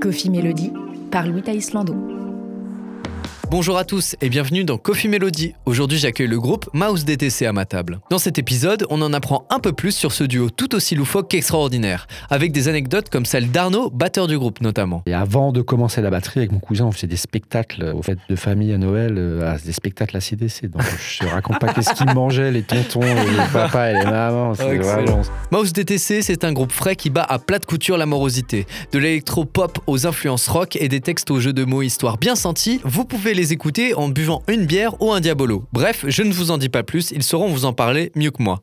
Coffee Melody par Louis Islando. Bonjour à tous et bienvenue dans Coffee Melody. Aujourd'hui, j'accueille le groupe Mouse DTC à ma table. Dans cet épisode, on en apprend un peu plus sur ce duo tout aussi loufoque qu'extraordinaire, avec des anecdotes comme celle d'Arnaud, batteur du groupe notamment. Et avant de commencer la batterie, avec mon cousin, on faisait des spectacles aux fêtes de famille à Noël, euh, à des spectacles à CDC. Donc je te raconte pas qu'est-ce qu'ils mangeaient, les tontons, les papas et les mamans. c'est vraiment- Mouse DTC, c'est un groupe frais qui bat à plate couture la morosité. De l'électro-pop aux influences rock et des textes aux jeux de mots histoire bien sentis, vous pouvez les écouter en buvant une bière ou un diabolo. Bref, je ne vous en dis pas plus, ils sauront vous en parler mieux que moi.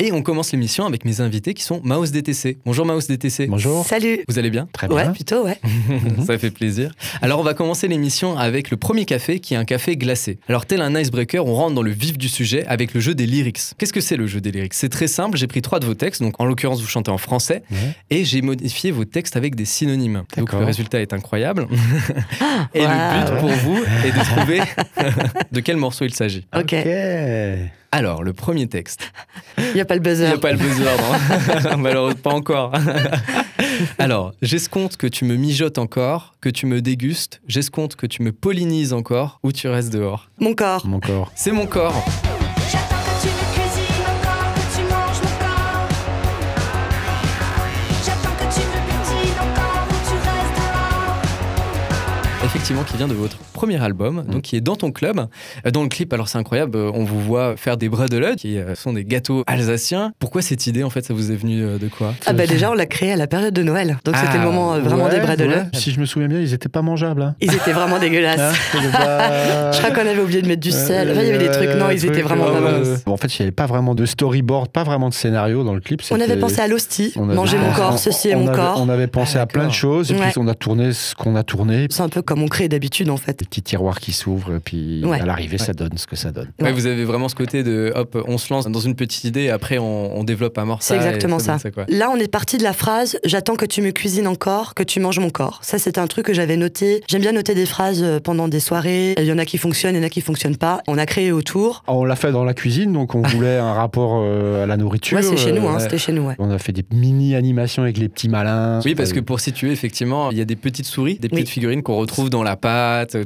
Et on commence l'émission avec mes invités qui sont Mouse DTC. Bonjour Mouse DTC. Bonjour. Salut. Vous allez bien? Très bien. Ouais, plutôt, ouais. Ça fait plaisir. Alors on va commencer l'émission avec le premier café qui est un café glacé. Alors tel un icebreaker, on rentre dans le vif du sujet avec le jeu des lyrics. Qu'est-ce que c'est le jeu des lyrics? C'est très simple, j'ai pris trois de vos textes, donc en l'occurrence vous chantez en français, Ouais. et j'ai modifié vos textes avec des synonymes. Donc le résultat est incroyable. et Waouh. le but pour vous est de trouver de quel morceau il s'agit. Ok. Alors le premier texte. Il n'y a pas le Il n'y buzzer. a pas le buzzer, non Malheureusement, pas encore. Alors, j'escompte que tu me mijotes encore, que tu me dégustes, j'escompte que tu me pollinises encore, ou tu restes dehors. Mon corps. Mon corps. C'est mon corps. Effectivement, qui vient de votre premier album, donc qui est dans ton club. Euh, Dans le clip, alors c'est incroyable, euh, on vous voit faire des bredelottes, qui euh, sont des gâteaux alsaciens. Pourquoi cette idée, en fait, ça vous est venu de quoi Ah bah déjà, on l'a créé à la période de Noël. Donc Ah, c'était le moment vraiment Ouais, des bras de ouais. Si je me souviens bien, ils étaient pas mangeables. Hein. Ils étaient vraiment dégueulasses. pas- Je crois qu'on avait oublié de mettre du sel. Enfin, il y avait des trucs. Non, ils étaient truc, vraiment pas ouais. en fait, il n'y avait pas vraiment de storyboard, pas vraiment de scénario dans le clip. On avait pensé à l'hostie, manger mon Ah, corps, on- ceci est on mon avait- corps. On avait pensé Ah, à plein de choses, et Ouais. puis on a tourné ce qu'on a tourné. C'est un peu comme on d'habitude en fait. Des petits tiroirs qui s'ouvrent, et puis Ouais. à l'arrivée, ça donne ce que ça donne. Ouais, Ouais. Vous avez vraiment ce côté de hop, on se lance dans une petite idée et après on, on développe un morceau. C'est exactement ça. Là, on est parti de la phrase J'attends que tu me cuisines encore, que tu manges mon corps. Ça, c'était un truc que j'avais noté. J'aime bien noter des phrases euh, pendant des soirées. Il y en a qui fonctionnent, il y en a qui fonctionnent pas. On a créé autour. On l'a fait dans la cuisine, donc on voulait un rapport euh, à la nourriture. Ouais, c'est chez nous, hein, Euh, c'était chez nous, ouais. On a fait des mini-animations avec les petits malins. Oui, parce que pour situer, effectivement, il y a des petites souris, des petites Oui. figurines qu'on retrouve dans la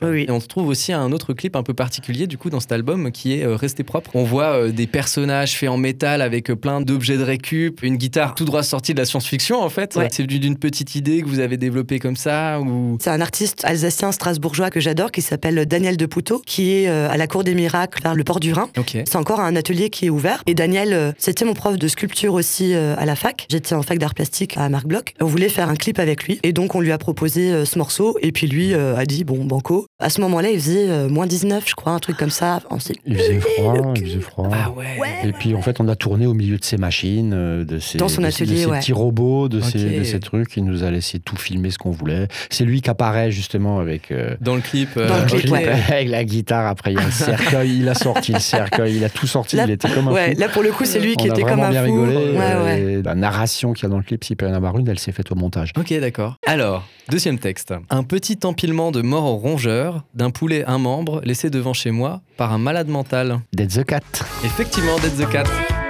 oui. Et on se trouve aussi un autre clip un peu particulier, du coup, dans cet album qui est euh, Resté propre. On voit euh, des personnages faits en métal avec euh, plein d'objets de récup, une guitare tout droit sortie de la science-fiction, en fait. Ouais. C'est d'une petite idée que vous avez développée comme ça ou... C'est un artiste alsacien strasbourgeois que j'adore qui s'appelle Daniel de Poutot, qui est euh, à la Cour des Miracles, vers le port du Rhin. C'est encore un atelier qui est ouvert. Et Daniel, euh, c'était mon prof de sculpture aussi euh, à la fac. J'étais en fac d'art plastique à Marc Bloch. On voulait faire un clip avec lui. Et donc, on lui a proposé euh, ce morceau. Et puis lui euh, a dit, bon, banco. À ce moment-là, il faisait euh, moins 19, je crois, un truc comme ça. On s'est- Il faisait froid, il faisait froid. Ah ouais. Et puis en fait, on a tourné au milieu de ces machines, de ces, Dans son de ces- de atelier, ces ouais. petits robots, de, Ok. ces, de ces trucs. Il nous a laissé tout filmer ce qu'on voulait. C'est lui qui apparaît justement avec, euh, Dans le clip. euh, Dans le clip, ouais. avec la guitare. Après, il y a le cercueil, il a sorti le cercueil, il a tout sorti. Là- il était comme un Ouais, fou. là, pour le coup, c'est lui qui on était comme vraiment un bien fou. rigolé. Ouais, ouais. et La narration qu'il y a dans le clip, s'il peut y en avoir une, elle s'est faite au montage. Ok, d'accord. Alors, deuxième texte. Un petit empilement de morts rongeurs, d'un poulet un membre laissé devant chez moi par un malade mental. Dead the Cat. Effectivement, Dead the Cat.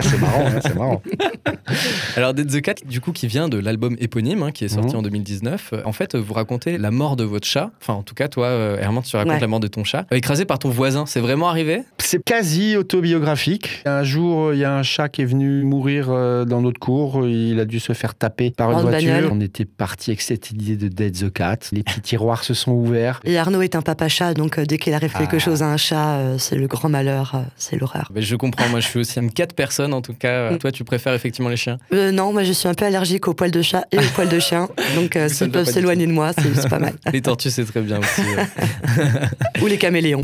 Ah, c'est marrant, hein, c'est marrant. Alors, Dead the Cat, du coup, qui vient de l'album éponyme, hein, qui est sorti Mhm. en 2019. Euh, En fait, vous racontez la mort de votre chat. Enfin, en tout cas, toi, euh, Herman, tu racontes Ouais. la mort de ton chat, euh, écrasé par ton voisin. C'est vraiment arrivé? C'est quasi autobiographique. Un jour, il y a un chat qui est venu mourir euh, dans notre cour. Il a dû se faire taper par une En voiture. bagnole. On était parti avec cette idée de Dead the Cat. Les petits tiroirs se sont ouverts. Et Arnaud est un papa chat, donc euh, dès qu'il arrive quelque Ah. chose à un chat, euh, c'est le grand malheur, euh, c'est l'horreur. Mais Je comprends, moi, je suis aussi une quatre personnes, en tout cas. Euh, Toi, tu préfères effectivement les chiens? Euh, non, moi je suis un peu allergique aux poils de chat et aux poils de chien, donc euh, s'ils peuvent s'éloigner de moi, c'est pas mal. Les tortues, c'est très bien aussi. Ou les caméléons.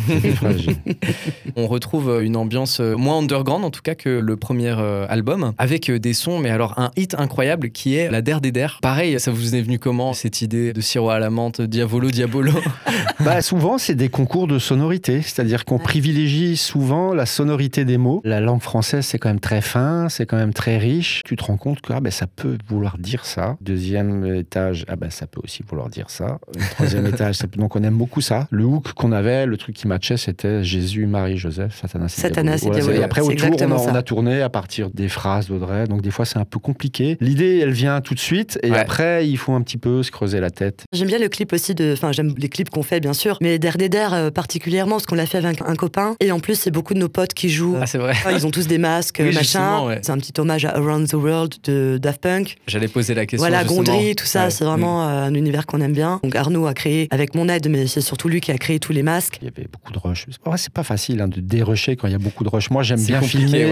On retrouve euh, une ambiance moins underground en tout cas que le premier album, avec des sons, mais alors un hit incroyable qui est La Der des Der. Pareil, ça vous est venu comment cette idée de sirop à la menthe, Diavolo, Diabolo? Bah, souvent, c'est des concours de sonorité. C'est-à-dire qu'on privilégie souvent la sonorité des mots. La langue française, c'est quand même très fin, c'est quand même très riche. Tu te rends compte que ah, ben, ça peut vouloir dire ça. Deuxième étage, ah, ben, ça peut aussi vouloir dire ça. Le troisième étage, ça peut- donc on aime beaucoup ça. Le hook qu'on avait, le truc qui matchait, c'était Jésus, Marie, Joseph, Satanas et Satanas Diabolo. et après, autour, on a, on a tourné à partir des phrases d'Audrey. Donc des fois, c'est un peu compliqué. L'idée, elle vient tout de suite. Et Ouais. après, il faut un petit peu se creuser la tête. J'aime bien le clip aussi de. Enfin, j'aime les clips qu'on fait, bien sûr, mais Der euh, particulièrement, parce qu'on l'a fait avec un copain. Et en plus, c'est beaucoup de nos potes qui jouent. Ah, c'est vrai. Ils ont tous des masques, Oui, machin. justement, ouais. C'est un petit hommage à Around the World de Daft Punk. J'allais poser la question. Voilà, justement. Gondry, tout ça, Ouais. c'est vraiment euh, un univers qu'on aime bien. Donc Arnaud a créé avec mon aide, mais c'est surtout lui qui a créé tous les masques. Il y avait beaucoup de rush. Ouais, c'est pas facile hein, de dérusher quand il y a beaucoup de rush. Moi, j'aime bien filmer.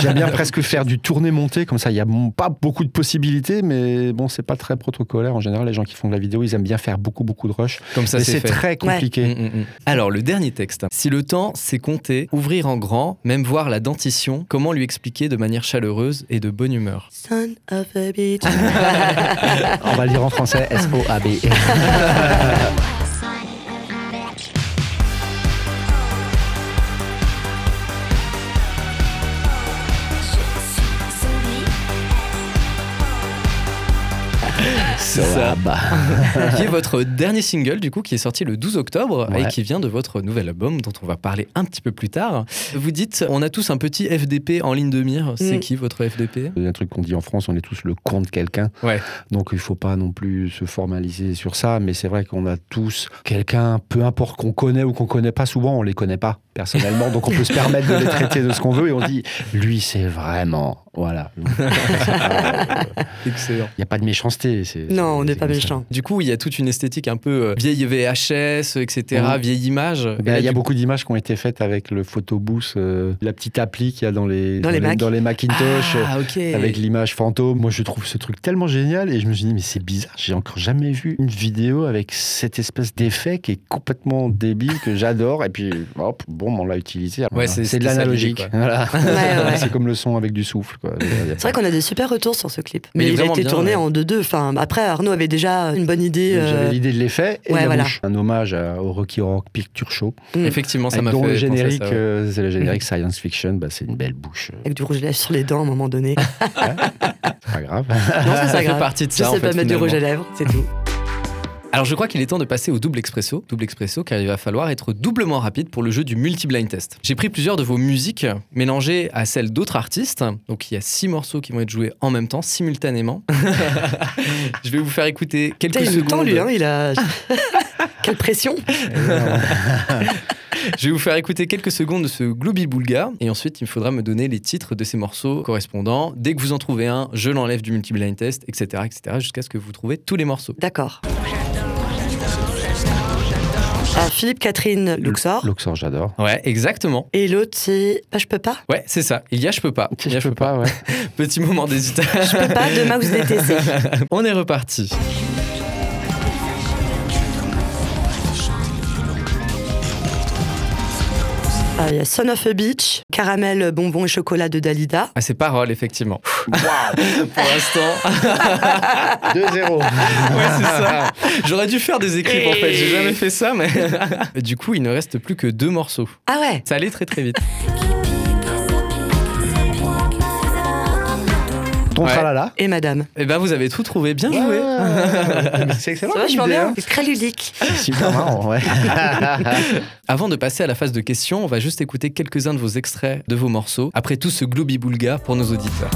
J'aime bien presque faire du tourné-monté, comme ça, il n'y a pas beaucoup de possibilités, mais bon, c'est pas très protocolaire. En général, les gens qui font de la vidéo, ils aiment bien faire beaucoup, beaucoup de rush. Comme ça, c'est très compliqué. Mm, mm, mm. Alors, le dernier texte. Si le temps, c'est compter, ouvrir en grand, même voir la dentition, comment lui expliquer de manière chaleureuse et de bonne humeur Son of a bitch. On va le dire en français, S-O-A-B. C'est ça. bah. qui est votre dernier single, du coup, qui est sorti le 12 octobre et qui vient de votre nouvel album dont on va parler un petit peu plus tard. Vous dites, on a tous un petit FDP en ligne de mire. C'est Mm. qui votre FDP Il y a un truc qu'on dit en France, on est tous le con de quelqu'un. Ouais. Donc il faut pas non plus se formaliser sur ça, mais c'est vrai qu'on a tous quelqu'un, peu importe qu'on connaît ou qu'on connaît pas, souvent on les connaît pas personnellement, donc on peut se permettre de les traiter de ce qu'on veut et on dit, lui c'est vraiment, voilà. Euh, Excellent. Il n'y a pas de méchanceté. c'est- non, on n'est pas méchants. Du coup, il y a toute une esthétique un peu euh, vieille VHS, etc., vieille image. Ben, là, il y a du- beaucoup d'images qui ont été faites avec le photobooth, euh, la petite appli qu'il y a dans les, Dans les Mac. dans les Macintosh. Ah, ok. Avec l'image fantôme, moi je trouve ce truc tellement génial et je me suis dit mais c'est bizarre, j'ai encore jamais vu une vidéo avec cette espèce d'effet qui est complètement débile que j'adore et puis hop bon on l'a utilisé. Voilà. c'est- c'est de l'analogique. Voilà. Ouais, ouais. c'est comme le son avec du souffle. quoi. C'est vrai qu'on a des super retours sur ce clip. Mais Mais, il a été bien, tourné ouais. en 2-2. Enfin, après, Arnaud avait déjà une bonne idée. euh, J'avais l'idée de l'effet et ouais, la voilà. bouche. Un hommage à- au Rocky Rock Picture Show. Effectivement, ça avec m'a fait dont le penser à générique, ça, ouais. euh, c'est le générique science fiction, bah, c'est une belle bouche. avec du rouge à lèvres sur les dents à un moment donné. C'est pas grave. Non, c'est Ça pas fait grave. partie de Je ça, en sais pas fait, mettre du rouge à lèvres, c'est tout. Alors je crois qu'il est temps de passer au double expresso. Double expresso car il va falloir être doublement rapide pour le jeu du multi-blind test. J'ai pris plusieurs de vos musiques mélangées à celles d'autres artistes. Donc il y a six morceaux qui vont être joués en même temps, simultanément. je vais vous faire écouter quelques il secondes. nous tend, lui, hein, il a. Quelle pression Je vais vous faire écouter quelques secondes de ce Glooby Boulga et ensuite il me faudra me donner les titres de ces morceaux correspondants. Dès que vous en trouvez un, je l'enlève du multi-blind test, etc., etc., jusqu'à ce que vous trouvez tous les morceaux. D'accord. Ah, Philippe Catherine Luxor. Luxor, j'adore. Ouais, exactement. Et l'autre, c'est. Bah, je peux pas? Ouais, c'est ça. Il y a je peux pas. Il y a, Je peux pas, ouais. Petit moment d'hésitation. Je peux pas de Mouse DTC. On est reparti. Il y a Son of a Beach, Caramel, bonbon et chocolat de Dalida. Ah, c'est parole, effectivement. Pour l'instant. 2-0. Ouais, c'est ça. J'aurais dû faire des écrits en fait. J'ai jamais fait ça, mais. du coup, il ne reste plus que deux morceaux. Ah ouais Ça allait très très vite. Ton Ouais. tralala. Et madame. Eh ben, vous avez tout trouvé. Bien joué. C'est excellent. Ça va, je m'en l'idée, bien. hein. C'est très ludique. Super marrant, ouais. Avant de passer à la phase de questions, on va juste écouter quelques-uns de vos extraits de vos morceaux. Après tout ce glooby boulga pour nos auditeurs.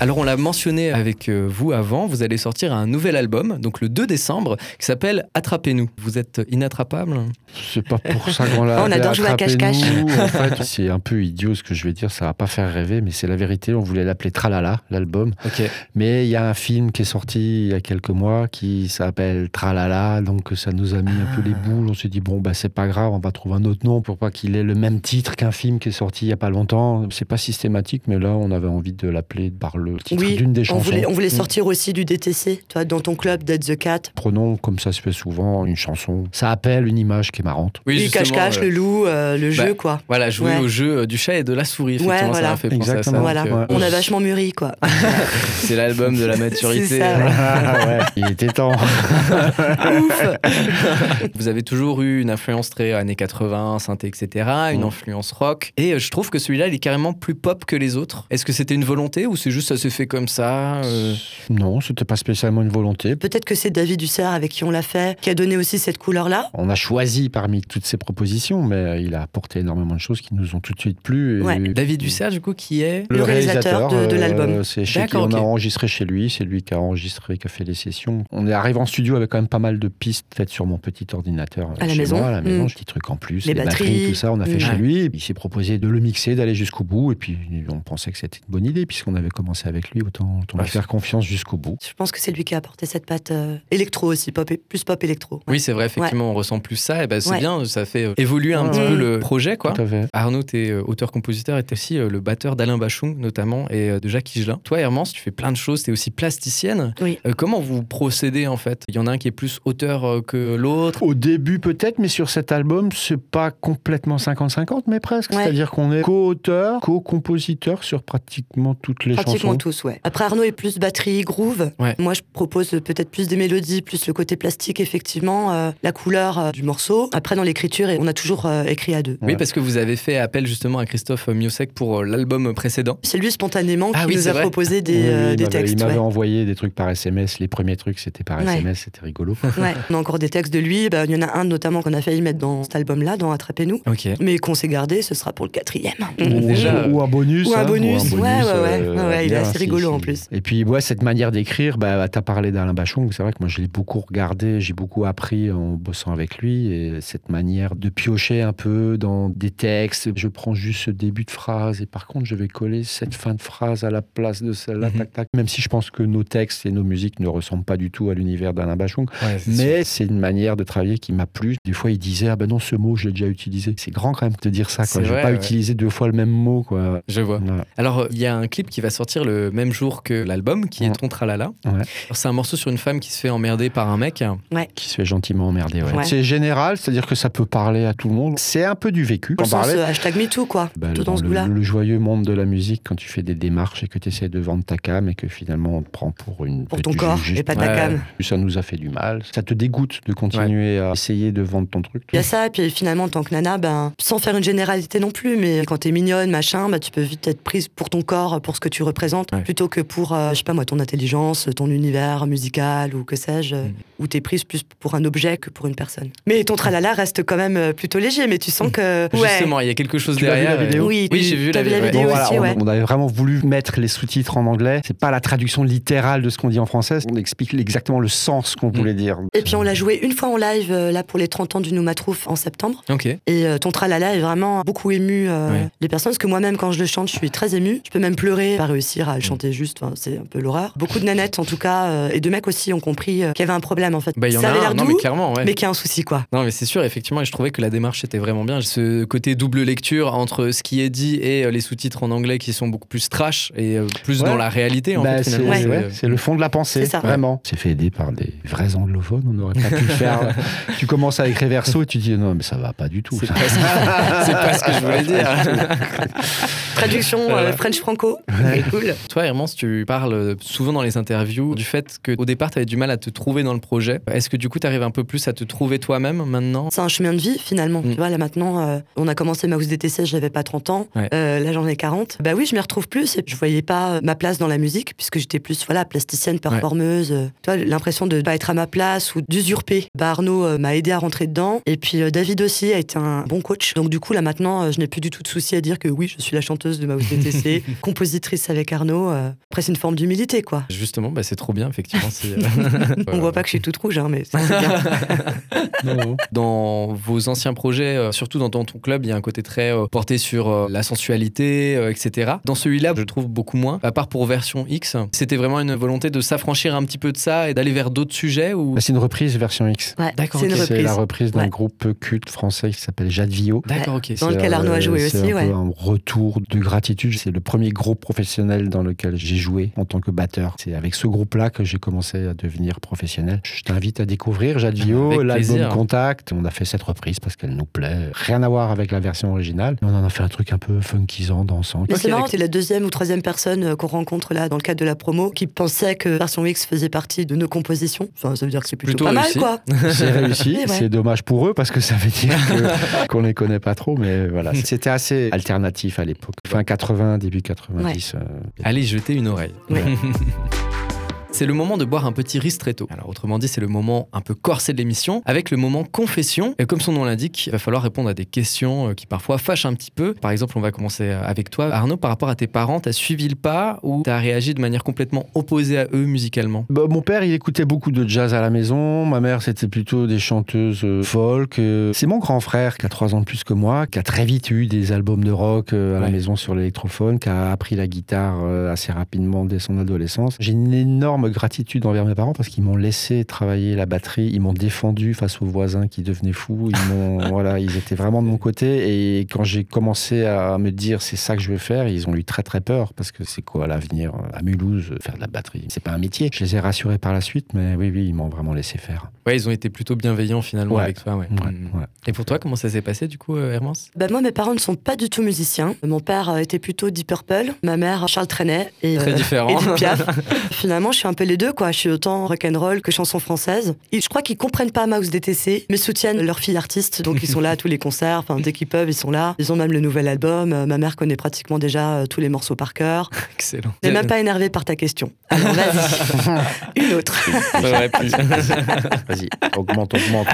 Alors on l'a mentionné avec euh, vous avant, vous allez sortir un nouvel album, donc le 2 décembre, qui s'appelle Attrapez-nous. Vous êtes inattrapable? C'est pas pour ça qu'on l'a. On adore jouer à cache-cache. En fait, c'est un peu idiot ce que je vais dire, ça va pas faire rêver, mais c'est la vérité. On voulait l'appeler Tralala, l'album. Ok. Mais il y a un film qui est sorti il y a quelques mois qui s'appelle Tralala, donc ça nous a mis un peu les boules. On s'est dit, bon, bah, c'est pas grave, on va trouver un autre nom pour pas qu'il ait le même titre qu'un film qui est sorti il y a pas longtemps. C'est pas systématique, mais là, on avait envie de l'appeler par le titre Oui, d'une des On voulait, on voulait Mm. sortir aussi du DTC, toi, dans ton club, Dead the Cat. Prenons, comme ça se fait souvent, une chanson. Ça appelle une image qui est marrante. Oui, cache-cache, euh, le loup, euh, le bah, jeu, quoi. Voilà, jouer Ouais. au jeu euh, du chat et de la souris, effectivement, ça voilà. m'a fait penser à ça. Exactement. Voilà, donc, euh, on a vachement mûri, quoi. C'est l'album de la maturité. Ça, ouais. Ah ouais, il était temps. Ouf Vous avez toujours eu une influence très années 80, synthé, etc., une Mm. influence rock. Et je trouve que celui-là, il est carrément plus pop que les autres. Est-ce que c'était une volonté ou c'est juste ça s'est fait comme ça euh, Non, c'était pas spécialement une volonté. Peut-être que c'est David Dussert avec qui on l'a fait, qui a donné aussi cette couleur-là. On a choisi parmi toutes ces propositions, mais il a apporté énormément de choses qui nous ont tout de suite plu. Et Ouais. David Dussert, du coup, qui est Le réalisateur de- de euh, l'album. C'est chez qui on a enregistré chez lui, c'est lui qui a enregistré, qui a fait les sessions. On est arrivé en studio avec quand même pas mal de pistes faites sur mon petit ordinateur À la chez maison. moi, à la maison, Mm. petits trucs en plus, Les les, batteries. tout ça, on a fait Mm. chez lui. Il s'est proposé de le mixer, d'aller jusqu'au bout, et puis on pensait que c'était une bonne idée puisqu'on avait commencé avec lui, autant, autant Ouais, lui faire confiance jusqu'au bout. Je pense que c'est lui qui a apporté cette patte euh, électro aussi, pop, plus pop électro. Oui, c'est vrai, effectivement, on ressent plus ça. Et ben, c'est Ouais. bien, ça fait euh, évoluer un Ouais. petit peu le projet, quoi. Tout à fait. Arnaud, t'es euh, auteur-compositeur et t'es aussi euh, le batteur d'Alain Bachung, notamment, et euh, de Jacques Higelin. Toi, Hermance, tu fais plein de choses, t'es aussi plasticienne. Oui. Euh, comment vous procédez, en fait? Il y en a un qui est plus auteur euh, que l'autre? Au début peut-être, mais sur cet album, c'est pas complètement 50-50, mais presque. Ouais. C'est-à-dire qu'on est co-auteur, co-compositeur sur pratiquement toutes les Pratiquement chansons. Tous, ouais. Après, Arnaud est plus batterie, groove. Ouais. Moi, je propose peut-être plus des mélodies, plus le côté plastique, effectivement, euh, la couleur euh, du morceau. Après, dans l'écriture, on a toujours euh, écrit à deux. Oui, parce que vous avez fait appel justement à Christophe Miosek pour euh, l'album précédent. C'est lui spontanément Ah qui oui, nous a vrai. proposé des, Oui, oui, euh, il des m'avait- textes. Il m'avait ouais. envoyé des trucs par SMS. Les premiers trucs, c'était par Ouais. SMS, c'était rigolo. Ouais. On a encore des textes de lui. Bah, Il y en a un notamment qu'on a failli mettre dans cet album-là, dans Attrapez-nous, mais qu'on s'est gardé, ce sera pour le quatrième. ou, Déjà, ou un bonus. Ou un hein, bonus, ouais, ouais, ouais. euh, Ouais, ouais, il est si, rigolo si. en plus. Et puis, ouais, cette manière d'écrire, bah, tu as parlé d'Alain Bachung. C'est vrai que moi, je l'ai beaucoup regardé, j'ai beaucoup appris en bossant avec lui. Et cette manière de piocher un peu dans des textes. Je prends juste ce début de phrase et par contre, je vais coller cette fin de phrase à la place de celle-là, Mhm. tac, tac. Même si je pense que nos textes et nos musiques ne ressemblent pas du tout à l'univers d'Alain. Ouais, c'est sûr. Mais c'est une manière de travailler qui m'a plu. Des fois, il disait Ah ben non, ce mot, je l'ai déjà utilisé. C'est grand quand même de dire ça. C'est Quoi. Je vais pas ouais. utiliser deux fois le même mot. Quoi. Je vois. Alors, il y a un clip qui va sortir le même jour que l'album, qui est. Ton Tralala. Ouais. Alors, C'est un morceau sur une femme qui se fait emmerder par un mec. Qui se fait gentiment emmerder. ouais. Ouais. C'est général, c'est-à-dire que ça peut parler à tout le monde. C'est un peu du vécu. Dans sens parlait. euh, hashtag MeToo, quoi. Bah, Tout dans ce le, goût-là. le joyeux monde de la musique, quand tu fais des démarches et que tu essaies de vendre ta cam et que finalement on te prend pour une. Pour ton corps juges et pas ta Ouais. cam. Ça nous a fait du mal. Ça te dégoûte de continuer à essayer de vendre ton truc. Il y a ça, et puis finalement, en tant que nana, ben, sans faire une généralité non plus, mais quand t'es mignonne, machin, bah, tu peux vite être prise pour ton corps, pour ce que tu représentes, Ouais. plutôt que pour, euh, je sais pas moi, ton intelligence, ton univers musical ou que sais-je, euh, Mm. où t'es prise plus pour un objet que pour une personne. Mais ton tralala reste quand même euh, plutôt léger, mais tu sens que. Ouais. Justement, il y a quelque chose Tu l'as vu, derrière. la vidéo et- Oui, oui j'ai vu la vu la vidéo. voilà, aussi, on, ouais. on avait vraiment voulu mettre les sous-titres en anglais. C'est pas la traduction littérale de ce qu'on dit en français. On explique exactement le sens qu'on voulait dire. Et puis on l'a joué une fois en live, euh, là, pour les 30 ans du Noumatrouf en septembre. Et euh, ton tralala est vraiment beaucoup ému euh, Ouais. les personnes, parce que moi-même, quand je le chante, je suis très émue. Je peux même pleurer, pas réussir à Mm. le chanter juste, c'est un peu l'horreur. Beaucoup de nanettes, en tout cas, euh, et de mecs aussi ont compris euh, qu'il y avait un problème, en fait. Bah, il y en Ça avait un. l'air Non, doux, mais clairement, ouais. mais qu'il y a un souci, quoi. Non, mais c'est sûr, effectivement, et je trouvais que la démarche était vraiment bien. Ce côté double lecture entre ce qui est dit et euh, les sous-titres en anglais qui sont beaucoup plus trash et euh, plus Ouais. dans la réalité, en Bah, fait, c'est finalement. ouais, c'est, euh, c'est le fond de la pensée, C'est ça. vraiment. C'est fait aider par des vrais anglophones, on n'aurait pas pu le faire. tu commences avec Reverso et tu dis non, mais ça va pas du tout. C'est pas, ce- c'est pas ce que je voulais dire. Traduction euh, Ouais. French franco. C'est cool. Toi, Hermance, tu parles souvent dans les interviews du fait qu'au départ, tu avais du mal à te trouver dans le projet. Est-ce que du coup, tu arrives un peu plus à te trouver toi-même maintenant? C'est un chemin de vie finalement. Mm. Tu vois, là maintenant, euh, on a commencé Mouse DTC, j'avais pas 30 ans. Ouais. Euh, là, j'en ai 40. Bah oui, je m'y retrouve plus. Je voyais pas euh, ma place dans la musique, puisque j'étais plus voilà, plasticienne, performeuse. euh, Tu vois, l'impression de pas être à ma place ou d'usurper. Bah, Arnaud euh, m'a aidé à rentrer dedans. Et puis David aussi a été un bon coach. Donc du coup, là maintenant, je n'ai plus du tout de souci à dire que oui, je suis la chanteuse de Mouse DTC, compositrice avec Arnaud. Arnaud. euh, Après, c'est une forme d'humilité, quoi. Justement, bah, c'est trop bien, effectivement. c'est, euh, On voit pas que je suis toute rouge, hein, mais c'est bien. Non, non. Dans vos anciens projets, euh, surtout dans, dans ton club, il y a un côté très porté sur la sensualité, etc. Dans celui-là, je trouve beaucoup moins. À part pour version X, c'était vraiment une volonté de s'affranchir un petit peu de ça et d'aller vers d'autres sujets ou? Bah, c'est une reprise version X. Ouais, D'accord, c'est une ok. C'est reprise. la reprise d'un Ouais. groupe culte français qui s'appelle Jade Vio. D'accord, ok. Dans C'est, lequel Arnaud a joué c'est aussi, un ouais. peu un retour de gratitude. C'est le premier groupe professionnel dans lequel j'ai joué en tant que batteur. C'est avec ce groupe-là que j'ai commencé à devenir professionnel. Je t'invite à découvrir Jade Vio, Avec l'album. Contact. On a fait cette reprise parce qu'elle nous plaît. Rien à voir avec la version originale. Mais on en a fait un truc un peu funkisant, dansant. Mais c'est marrant, c'est la deuxième ou troisième personne euh, qu'on rencontre là dans le cadre de la promo qui pensait que Version X faisait partie de nos compositions. Enfin, ça veut dire que c'est plutôt, Plutôt pas réussi. mal, quoi. C'est réussi. Ouais. C'est dommage pour eux parce que ça veut dire qu'on les connaît pas trop. Mais voilà, c'était assez alternatif à l'époque. Fin 80, début 90. euh, Allez jeter une oreille. Ouais. C'est le moment de boire un petit ristretto. Alors autrement dit, c'est le moment un peu corsé de l'émission, avec le moment confession. Et comme son nom l'indique, il va falloir répondre à des questions euh, qui parfois fâchent un petit peu. Par exemple, on va commencer euh, avec toi. Arnaud, par rapport à tes parents, t'as suivi le pas ou t'as réagi de manière complètement opposée à eux musicalement? Bah, mon père, il écoutait beaucoup de jazz à la maison. Ma mère, c'était plutôt des chanteuses euh, folk. C'est mon grand frère qui a trois ans de plus que moi, qui a très vite eu des albums de rock à la maison sur l'électrophone, qui a appris la guitare assez rapidement dès son adolescence. J'ai une énorme gratitude envers mes parents parce qu'ils m'ont laissé travailler la batterie, ils m'ont défendu face aux voisins qui devenaient fous. Ils m'ont, voilà, ils étaient vraiment de mon côté. Et quand j'ai commencé à me dire c'est ça que je veux faire, ils ont eu très très peur parce que c'est quoi l'avenir à Mulhouse, faire de la batterie, c'est pas un métier. Je les ai rassurés par la suite, mais oui, oui, ils m'ont vraiment laissé faire. Ouais, ils ont été plutôt bienveillants finalement Ouais. avec toi. Ouais. Ouais, Mm. ouais. Et pour toi, comment ça s'est passé du coup, euh, Hermance? Bah, moi, mes parents ne sont pas du tout musiciens. Mon père euh, était plutôt Deep Purple, ma mère Charles Trenet et, Très euh, différent. Piaf. Finalement, je suis un peu les deux, quoi. Je suis autant rock'n'roll que chanson française. Et je crois qu'ils comprennent pas Mouse DTC, mais soutiennent leur fille artiste. Donc, ils sont là à tous les concerts. Enfin, dès qu'ils peuvent, ils sont là. Ils ont même le nouvel album. Euh, Ma mère connaît pratiquement déjà euh, tous les morceaux par cœur. Excellent. T'es même pas énervé par ta question. Alors, vas-y. Une autre. Vas-y, augmente, augmente.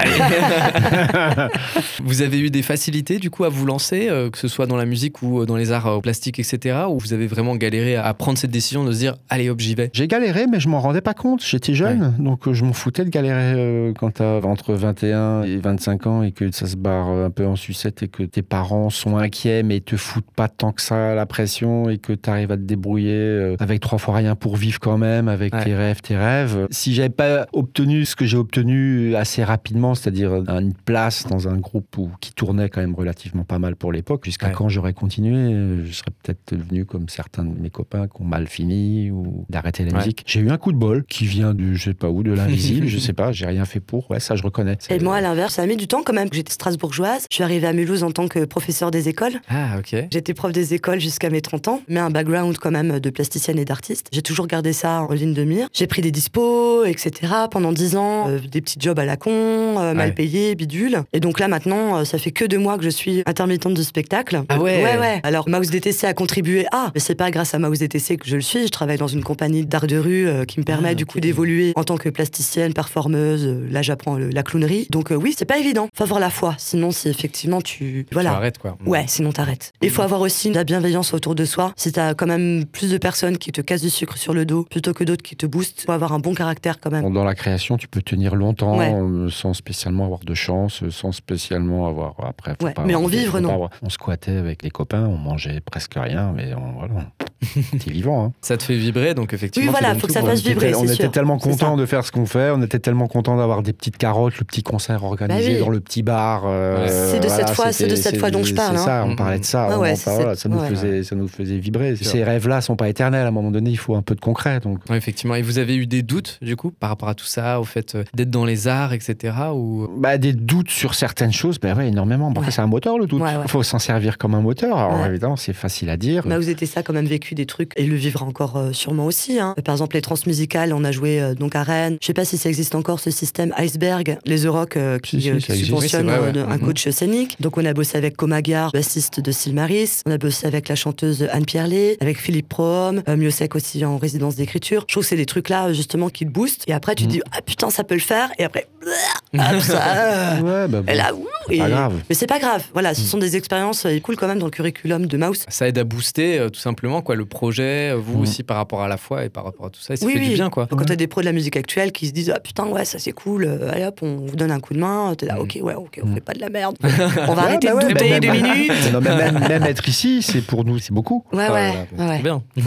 Vous avez eu des facilités du coup à vous lancer, euh, que ce soit dans la musique ou euh, dans les arts euh, plastiques, etc. Ou vous avez vraiment galéré à prendre cette décision de se dire allez hop j'y vais? J'ai galéré, mais je m'en rendais pas compte. J'étais jeune, donc euh, je m'en foutais de galérer euh, quand t'as entre 21 et 25 ans et que ça se barre euh, un peu en sucette et que tes parents sont inquiets mais te foutent pas tant que ça la pression et que t'arrives à te débrouiller avec trois fois rien pour vivre quand même, avec Ouais. tes rêves, tes rêves. Si j'avais pas obtenu ce que j'ai obtenu assez rapidement, c'est-à-dire une place dans un groupe où, qui tournait quand même relativement pas mal pour l'époque, jusqu'à Ouais. quand j'aurais continué, je serais peut-être devenu comme certains de mes copains qui ont mal fini ou d'arrêter la musique. J'ai eu un coup de bol qui vient du, je sais pas où, de l'invisible, je sais pas, j'ai rien fait pour. Ouais, ça je reconnais. Et moi, à l'inverse, ça a mis du temps quand même. J'étais strasbourgeoise. Je suis arrivée à Mulhouse en tant que professeur des écoles. Ah ok. J'étais prof des écoles jusqu'à mes 30 ans, mais un background quand même de plasticienne et d'artiste. J'ai toujours gardé ça en ligne de mire. J'ai pris des dispos, etc. pendant 10 ans, euh, des petits jobs à la con, euh, mal Ouais. payés, bidule. Et donc là maintenant, euh, ça fait que deux mois que je suis intermittente du spectacle. Ah ouais. Ouais, ouais. Alors Mouse DTC a contribué à, mais c'est pas grâce à Mouse DTC que je le suis. Je travaille dans une compagnie d'art de rue euh, qui me permet Ah, du coup d'évoluer en tant que plasticienne, performeuse. Euh, Là, j'apprends la clownerie. Donc euh, oui, c'est pas évident. Faut avoir la foi. Sinon, si effectivement tu, voilà. Tu arrêtes quoi. Ouais, sinon t'arrêtes. Il faut avoir aussi de la bienveillance autour de soi. Si t'as quand même plus de personnes qui te cassent du sucre sur le dos plutôt que d'autres qui te boostent, faut avoir un bon caractère quand même. Dans la création, tu peux tenir longtemps Ouais. euh, sans spécialement avoir de chance, sans spécialement avoir. Après, faut Ouais, pas mais avoir- en vivre, non. avoir- On squattait avec les copains, on mangeait presque rien, mais on, voilà. T'es vivant. Hein. Ça te fait vibrer donc effectivement. Oui, voilà, faut que ça fasse on était, vibrer, on était sûr. tellement C'est content ça. de faire ce qu'on fait, on était tellement content d'avoir des petites carottes, le petit concert organisé Bah oui. dans le petit bar. euh, C'est de cette voilà, fois- c'est de cette fois dont je parle, C'est ça, hein. on parlait de ça. Ah ouais, voilà, ça, nous ouais. faisait, ça nous faisait vibrer. Ces rêves-là sont pas éternels. À un moment donné, il faut un peu de concret. Donc, Ouais, effectivement. Et vous avez eu des doutes du coup par rapport à tout ça, au fait euh, d'être dans les arts, etc. Ou? Bah, des doutes sur certaines choses, ben ouais, énormément. C'est un moteur, le doute. Il faut s'en servir comme un moteur. Alors, évidemment, c'est facile à dire. Mouse DTC a quand même vécu des trucs et le vivra encore euh, sûrement aussi. hein. Par exemple, les transmusicales, on a joué euh, donc à Rennes. Je sais pas si ça existe encore ce système Iceberg, les Euroc euh, qui, Si, euh, qui subventionnent Oui, euh, ouais. un Mhm. coach scénique. Donc on a bossé avec Comagar, bassiste de Sylmaris. On a bossé avec la chanteuse Anne Pierlet, avec Philippe Prohomme, euh, Miosek aussi en résidence d'écriture. Je trouve que c'est des trucs là justement qui te boostent. Et après tu te Mhm. dis ah putain ça peut le faire. Et après ah, ça, euh, Ouais, bah, bon. et là ouh, Et- pas grave. Mais c'est pas grave. Voilà, Mm. ce sont des expériences euh, cool quand même dans le curriculum de Mouse. Ça aide à booster euh, tout simplement quoi le projet, euh, vous Mm. aussi par rapport à la foi et par rapport à tout ça, et ça Oui, fait oui. du bien quoi. Quand t'as des pros de la musique actuelle qui se disent ah putain ouais ça c'est cool, euh, allez hop on vous donne un coup de main, t'es là Mm. ok ouais ok on Mm. fait pas de la merde, on va Ouais, arrêter bah de ouais, douter bah, deux bah, minutes. Non, mais même, même être ici, c'est pour nous, c'est beaucoup. Ouais Ah, ouais bien.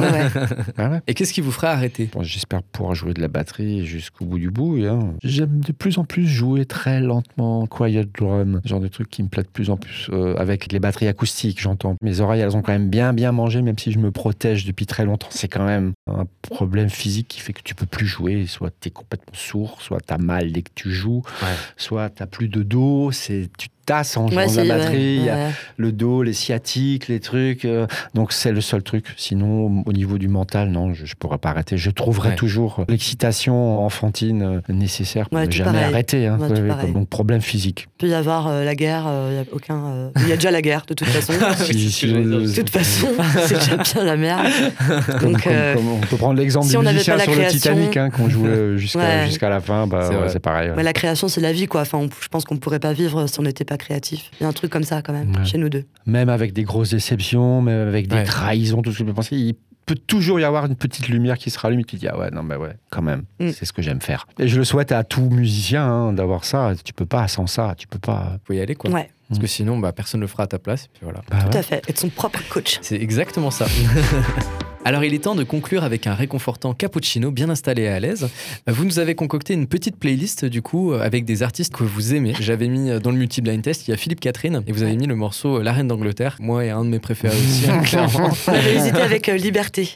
Ah. Et qu'est-ce qui vous ferait arrêter? Bon, J'espère pouvoir jouer de la batterie jusqu'au bout du bout. hein. J'aime de plus en plus jouer très lentement, quiet drum, genre de truc qui me plaît de plus en plus euh, avec les batteries acoustiques, j'entends. Mes oreilles, elles ont quand même bien bien mangé, même si je me protège depuis très longtemps. C'est quand même un problème physique qui fait que tu peux plus jouer. Soit tu es complètement sourd, soit tu as mal dès que tu joues, Ouais. soit tu plus de dos, c'est tu tasses en jouant Ouais, de la batterie. ouais, il y a ouais. le dos, les sciatiques, les trucs. euh, donc c'est le seul truc. Sinon, au niveau du mental, non, je, je pourrais pas arrêter. Je trouverai Ouais. toujours l'excitation enfantine euh, nécessaire pour Ouais, ne jamais pareil. arrêter. hein. Donc problème physique. Il peut y avoir euh, la guerre, euh, y a aucun. euh, Il y a déjà la guerre de toute façon. Si- si-. De toute façon, c'est déjà bien la merde. Donc, comme- euh, comme on peut prendre l'exemple si du musicien sur le Titanic hein, qu'on jouait jusqu'à la fin. Bah, C'est pareil. ouais. ouais, la création, c'est la vie, quoi. Enfin, on- je pense qu'on ne pourrait pas vivre si on n'était pas créatif. Il y a un truc comme ça, quand même, Ouais. chez nous deux. Même avec des grosses déceptions, même avec des Ouais. trahisons, tout ce que je peux penser, il peut toujours y avoir une petite lumière qui se rallume et tu te dis ah ouais non mais ouais quand même Mm. c'est ce que j'aime faire et je le souhaite à tout musicien hein, d'avoir ça tu peux pas sans ça tu peux pas Faut y aller quoi. Ouais, Parce que sinon bah, personne ne le fera à ta place et puis voilà. Bah tout ouais. à fait. Être son propre coach. C'est exactement ça. Alors il est temps de conclure avec un réconfortant cappuccino bien installé et à l'aise. Vous nous avez concocté une petite playlist du coup euh, avec des artistes que vous aimez. J'avais mis euh, dans le multi-blind test, il y a Philippe Catherine et vous avez mis le morceau euh, La Reine d'Angleterre. Moi et un de mes préférés aussi, hein, clairement. Hésité avec euh, Liberté.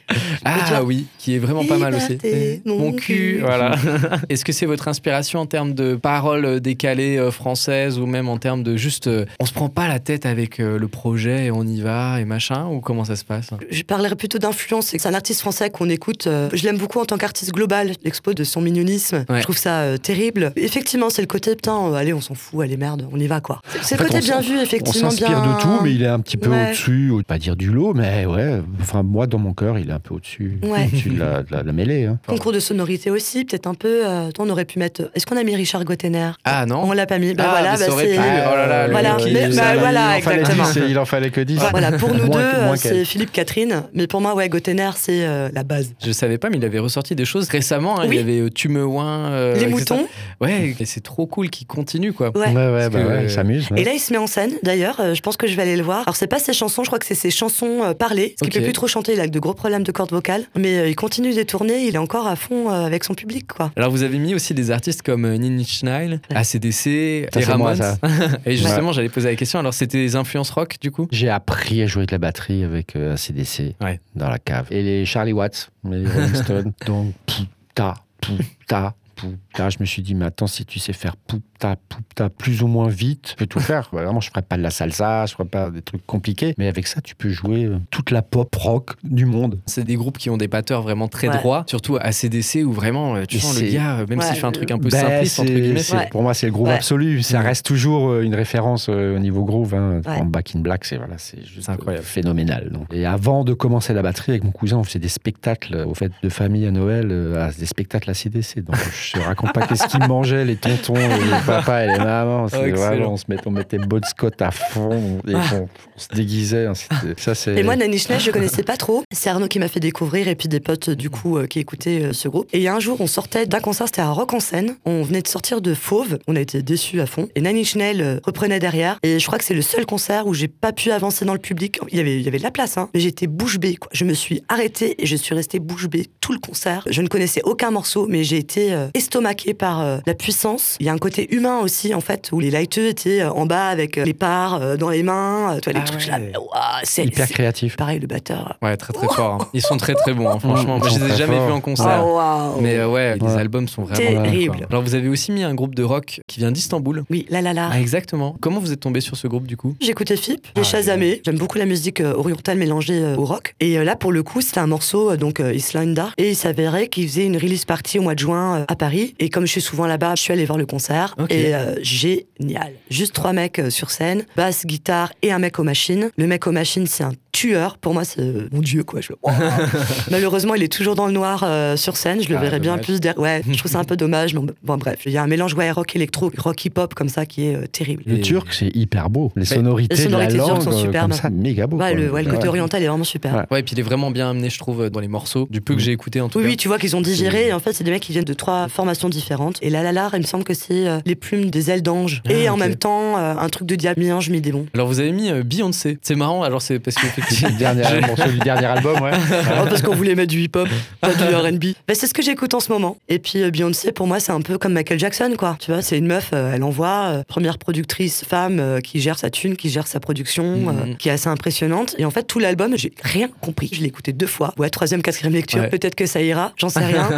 Ah oui, qui est vraiment pas mal aussi. Liberté, Mon mon cul, cul. voilà. Est-ce que c'est votre inspiration en termes de paroles euh, décalées euh, françaises ou même en termes de juste euh, on se prend pas la tête avec euh, le projet et on y va et machin ou comment ça se passe? Je parlerais plutôt d'influence. C'est un artiste français qu'on écoute. euh, je l'aime beaucoup en tant qu'artiste global. L'expo de son mignonisme, Ouais. je trouve ça euh, terrible. Effectivement, c'est le côté putain, euh, allez, on s'en fout, allez, merde, on y va quoi. C'est- le côté on bien vu, on effectivement. s'inspire bien... de tout mais il est un petit peu Ouais. au-dessus ou pas dire du lot mais ouais enfin moi dans mon cœur il est un peu au-dessus Ouais. au-dessus de, la, de la- de la mêlée hein. Concours de sonorité aussi, peut-être un peu. euh, on aurait pu mettre. Est-ce qu'on a mis Richard Gottener Ah non On l'a pas mis. Bah Ah, voilà, bah, c'est- pu. Oh là Voilà, mais- bah, là, voilà, il en fallait exactement. 10, il en fallait que 10 Voilà, pour nous deux, c'est Philippe Catherine. Mais pour moi, ouais, Gottener, c'est euh, la base. Je savais pas, mais il avait ressorti des choses récemment. hein. Oui. Il y avait euh, Tu me ouin. euh, Les etc. moutons. Ouais, et c'est trop cool qu'il continue quoi. Ouais. ouais ouais, bah que- ouais, il s'amuse ouais. Et là, il se met en scène, d'ailleurs. euh, je pense que je vais aller le voir. Alors, c'est pas ses chansons, je crois que c'est ses chansons euh, parlées. Parce qu'il peut plus trop chanter, il a de gros problèmes de cordes vocales. Mais euh, il continue des tournées, il est encore à fond euh, avec son public, quoi. Alors vous avez mis aussi des artistes comme euh, Nine Inch Nails, ACDC, Ça, moi, Ramones. ça. et justement, j'allais poser la question. Alors c'était des influences rock du coup? J'ai appris à jouer de la batterie avec euh, ACDC Ouais. dans la cave. Et les Charlie Watts, les Rolling Stones. Donc, pouta, pouta, pouta. Je me suis dit, mais attends, si tu sais faire pouta, pouta plus ou moins vite, tu peux tout faire. Vraiment, je ferais pas de la salsa, je ferais pas des trucs compliqués. Mais avec ça, tu peux jouer euh, toute la pop rock du monde. C'est des groupes qui ont des batteurs vraiment très Ouais. droits, surtout ACDC où vraiment euh, tu Et sens le gars, euh, même Ouais. s'il fait un truc un peu Ben, simpliste entre c'est- guillemets, c'est- Ouais. Pour moi, c'est le groove Ouais. absolu. Ça reste toujours une référence au niveau groove. Hein. Ouais. En Back in Black, c'est voilà, c'est juste incroyable. phénoménal. donc. Et avant de commencer la batterie, avec mon cousin, on faisait des spectacles euh, au fait de famille à Noël, euh, à des spectacles à CDC. Donc, je te raconte pas qu'est-ce qu'ils mangeaient, les tontons, et les papas et les mamans. C'est Oh, excellent. vraiment, on se mettait, on mettait Bod Scott à fond, et on, on se déguisait. hein. Ça, c'est. Et moi, Nanny Schnell, je connaissais pas trop. C'est Arnaud qui m'a fait découvrir et puis des potes, du coup, euh, qui écoutaient euh, ce groupe. Et il y a un jour, on sortait d'un concert, c'était à Rock en scène. On venait de sortir de Fauve. On a été déçus à fond. Et Nanny Schnell euh, reprenait derrière. Et je crois que c'est le seul concert où j'ai pas pu avancer dans le public. Il y avait, il y avait de la place, hein. Mais j'étais bouche bée, quoi. Je me suis arrêtée et je suis restée bouche bée tout le concert. Je ne connaissais aucun morceau, mais j'ai été euh, estomaquée par euh, la puissance. Il y a un côté humain aussi, en fait, où les lighteux étaient euh, en bas avec euh, les parts euh, dans les mains. tu vois, les Ah trucs ouais. là. ouah, c'est Hyper créatif. Pareil, le batteur. Ouais, très très fort. hein. Ils sont très très bons, hein, franchement. Ils Moi, je les ai jamais vus en concert. Oh, waouh. Mais euh, ouais, les albums sont vraiment Terrible. cool, quoi. Alors vous avez aussi mis un groupe de rock qui vient d'Istanbul. Oui, là là là. Ah, exactement. Comment vous êtes tombé sur ce groupe du coup? J'écoutais FIP, Ah, j'ai chasamé. J'aime beaucoup la musique euh, orientale mélangée euh, au rock. Et euh, là, pour le coup, c'était un morceau, euh, donc euh, Islanda. Et il s'avérait qu'il faisait une release party au mois de juin euh, à Paris. Et comme je suis souvent là-bas, je suis allée voir le concert. Et euh, génial. Juste trois mecs euh, sur scène, basse, guitare et un mec aux machines. Le mec aux machines, c'est un tueur. Pour moi, c'est mon dieu, quoi. Je. Malheureusement, il est toujours dans le noir euh, sur scène. Je le Ah, verrais bien plus derrière. Ouais, je trouve ça un peu dommage. Mais bon, bref, il y a un mélange ouais, rock électro, rock hip-hop comme ça qui est euh, terrible. Le Et- turc, c'est hyper beau. Les sonorités, les sonorités de la langue, sont euh, superbes. comme ça, méga beau. Ouais, quoi. le, ouais, le côté Ouais. oriental est vraiment super. Ouais. Ouais, et puis il est vraiment bien amené, je trouve, dans les morceaux, du peu que j'ai écouté en tout Oui, cas. oui, tu vois qu'ils ont digéré. Et en fait, c'est des mecs qui viennent de trois formations différentes. Et La La La, il me semble que c'est euh, les plumes des ailes d'ange. Ah, et en même temps, euh, un truc de diable, mi-ange, mi-démon. Alors vous avez mis euh, Beyoncé. C'est marrant, alors c'est parce que C'est le dernier morceau du dernier album, ouais. Oh, parce qu'on voulait mettre du hip-hop, pas du R&B. Bah, c'est ce que j'écoute en ce moment. Et puis euh, Beyoncé, pour moi, c'est un peu comme Michael Jackson, quoi. Tu vois, c'est une meuf, euh, elle envoie, euh, première productrice femme qui gère sa thune, qui gère sa production, Mhm. qui est assez impressionnante. Et en fait, tout l'album, j'ai rien compris. Je l'ai écouté deux fois. Ouais, troisième, quatrième lecture, Ouais. peut-être que ça ira, j'en sais rien.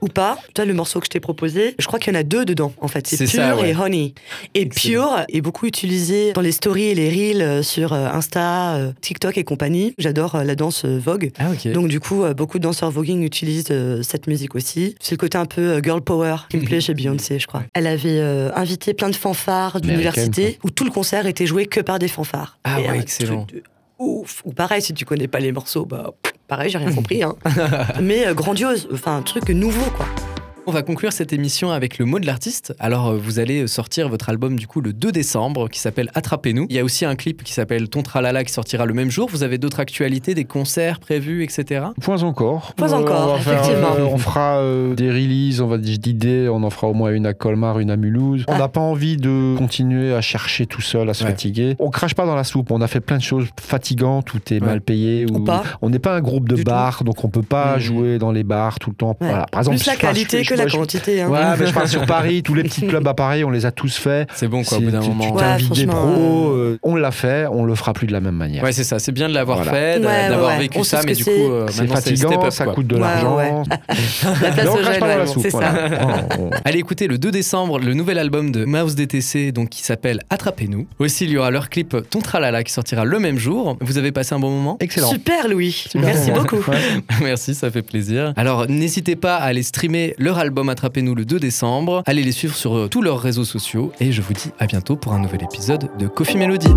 Ou pas. Toi, le morceau que je t'ai proposé, je crois qu'il y en a deux dedans, en fait. C'est Pure ça, ouais. et Honey. Et Excellent. Pure est beaucoup utilisé dans les stories et les reels sur Insta, TikTok et compagnie. J'adore euh, la danse euh, Vogue. Ah. Donc du coup, euh, beaucoup de danseurs voguing utilisent cette musique aussi. C'est le côté un peu girl power qui me plaît chez Beyoncé, je crois. Elle avait invité plein de fanfares d'université où tout le concert était joué que par des fanfares. Ah Et ouais, excellent. de Ouf. Ou pareil, si tu connais pas les morceaux, bah pareil, j'ai rien compris. Hein. Mais grandiose, enfin un truc nouveau quoi. On va conclure cette émission avec le mot de l'artiste. Alors, euh, vous allez sortir votre album du coup le 2 décembre qui s'appelle Attrapez-nous. Il y a aussi un clip qui s'appelle Ton Tralala qui sortira le même jour. Vous avez d'autres actualités, des concerts prévus, etc. Point encore. Point Euh, encore, on va faire, effectivement. euh, on fera euh, des releases, on va dire d'idées, on en fera au moins une à Colmar, une à Mulhouse. On n'a pas envie de continuer à chercher tout seul, à se Ouais. fatiguer. On crache pas dans la soupe, on a fait plein de choses fatigantes où t'es Ouais. mal payé. Ou pas? On n'est pas un groupe de bars, donc on peut pas Mhm. jouer dans les bars tout le temps. Ouais. Voilà. Par exemple, Plus la qualité je- que je- la je- quantité. Hein. Ouais, mais je parle sur Paris, tous les petits clubs à Paris, on les a tous faits. C'est bon quoi, au bout d'un tu- moment. Tu Ouais, t'invites des franchement, pros, euh, on l'a fait, on le fera plus de la même manière. Ouais, c'est ça, c'est bien de l'avoir Voilà. fait, Ouais, d'avoir ouais, vécu on ça, mais du coup, euh, C'est maintenant c'est step fatigant, up. ça coûte de Ouais, l'argent. ouais. La place au crache gel, pas dans ouais, la bon, soupe. c'est ça. Allez écouter le 2 décembre le nouvel album de Mouse DTC donc qui s'appelle Attrapez-nous. Aussi, il y aura leur clip Ton Tralala qui sortira le même jour. Vous avez passé un bon moment? Excellent. Super Louis, merci beaucoup. Ouais. Merci, ça fait plaisir. Alors, n'hésitez pas à aller streamer leur album Attrapez-nous le 2 décembre. Allez les suivre sur euh, tous leurs réseaux sociaux. Et je vous dis à bientôt pour un nouvel épisode de Coffee Melody.